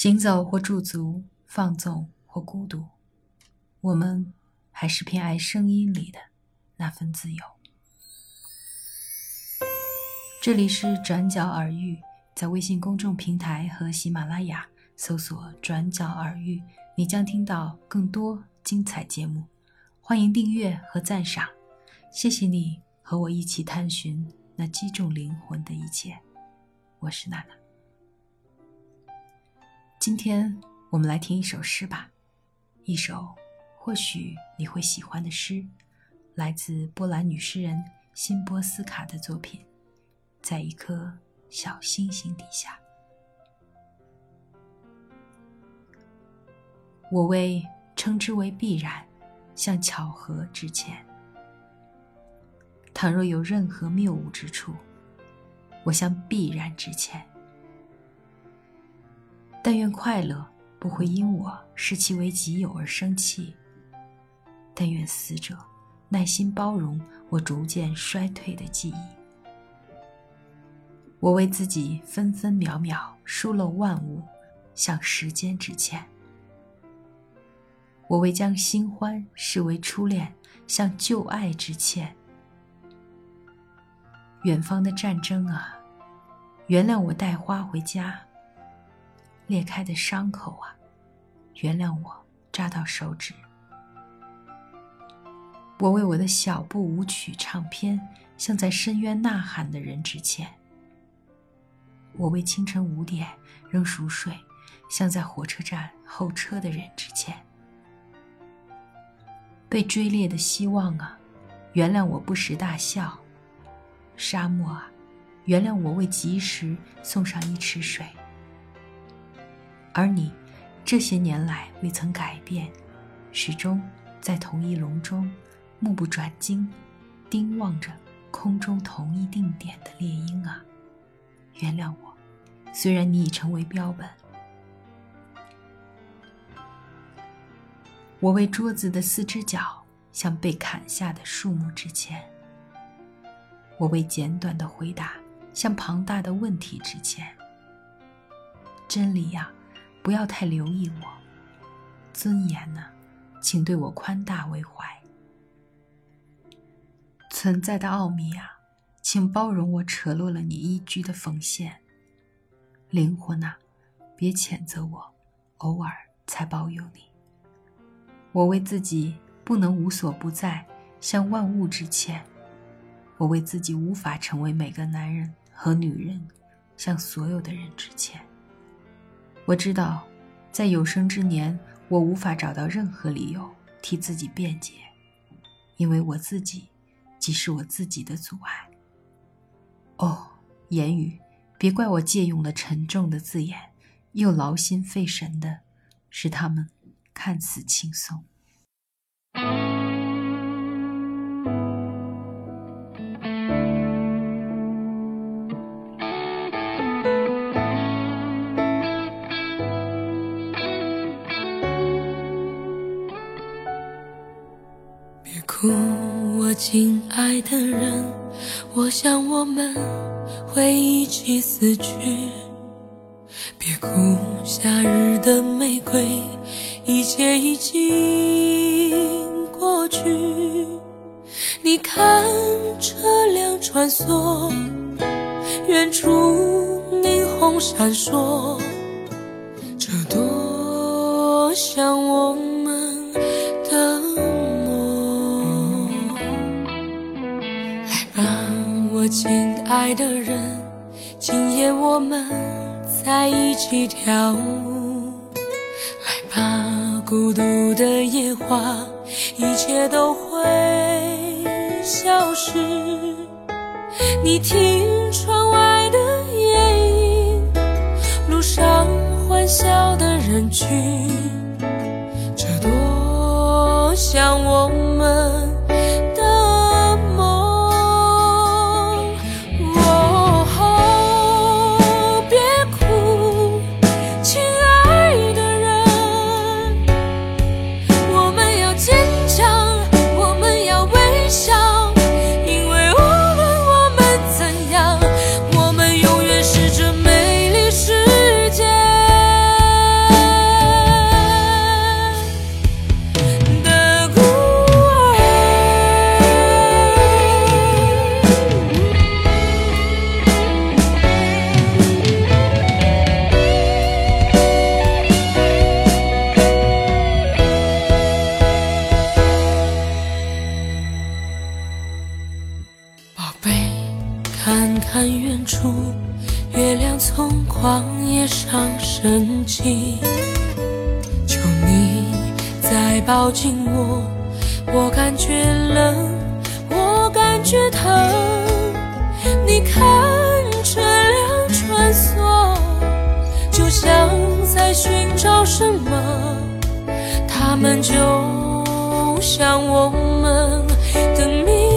行走或驻足，放纵或孤独，我们还是偏爱声音里的那份自由。这里是转角耳语，在微信公众平台和喜马拉雅搜索“转角耳语”，你将听到更多精彩节目。欢迎订阅和赞赏，谢谢你和我一起探寻那击中灵魂的一切。我是娜娜。今天我们来听一首诗吧，一首或许你会喜欢的诗，来自波兰女诗人辛波斯卡的作品，在一颗小星星底下。我为称之为必然，向巧合致歉。倘若有任何谬误之处，我向必然致歉。但愿快乐不会因我视其为己有而生气。但愿死者耐心包容我逐渐衰退的记忆。我为自己分分秒秒疏漏万物，向时间致歉。我为将新欢视为初恋，向旧爱致歉。远方的战争啊，原谅我带花回家。裂开的伤口啊，原谅我扎到手指。我为我的小步舞曲唱片向在深渊呐喊的人致歉。我为清晨五点仍熟睡，向在火车站候车的人致歉。被追猎的希望啊，原谅我不时大笑。沙漠啊，原谅我未及时送上一池水。而你，这些年来未曾改变，始终在同一笼中，目不转睛，盯望着空中同一定点的猎鹰啊！原谅我，虽然你已成为标本。我为桌子的四只脚向被砍下的树木致歉。我为简短的回答向庞大的问题致歉。真理呀！不要太留意我，尊严呢，请对我宽大为怀。存在的奥秘啊，请包容我扯落了你依居的缝线。灵魂呐，别谴责我，偶尔才保有你。我为自己不能无所不在向万物致歉，我为自己无法成为每个男人和女人向所有的人致歉。我知道，在有生之年，我无法找到任何理由替自己辩解，因为我自己即是我自己的阻碍。哦，言语，别怪我借用了沉重的字眼，又劳心费神的，使他们看似轻松。哭，我亲爱的人，我想我们会一起死去。别哭，夏日的玫瑰，一切已经过去。你看车辆穿梭，远处霓虹闪烁，这多像我亲爱的人，今夜我们在一起跳舞。来吧，孤独的野花，一切都会消失。你听窗外的夜莺，路上欢笑的人群，这多像我们。看看远处，月亮从旷野上升起。求你再抱紧我，我感觉冷，我感觉疼。你看车辆穿梭，就像在寻找什么。他们就像我们的命。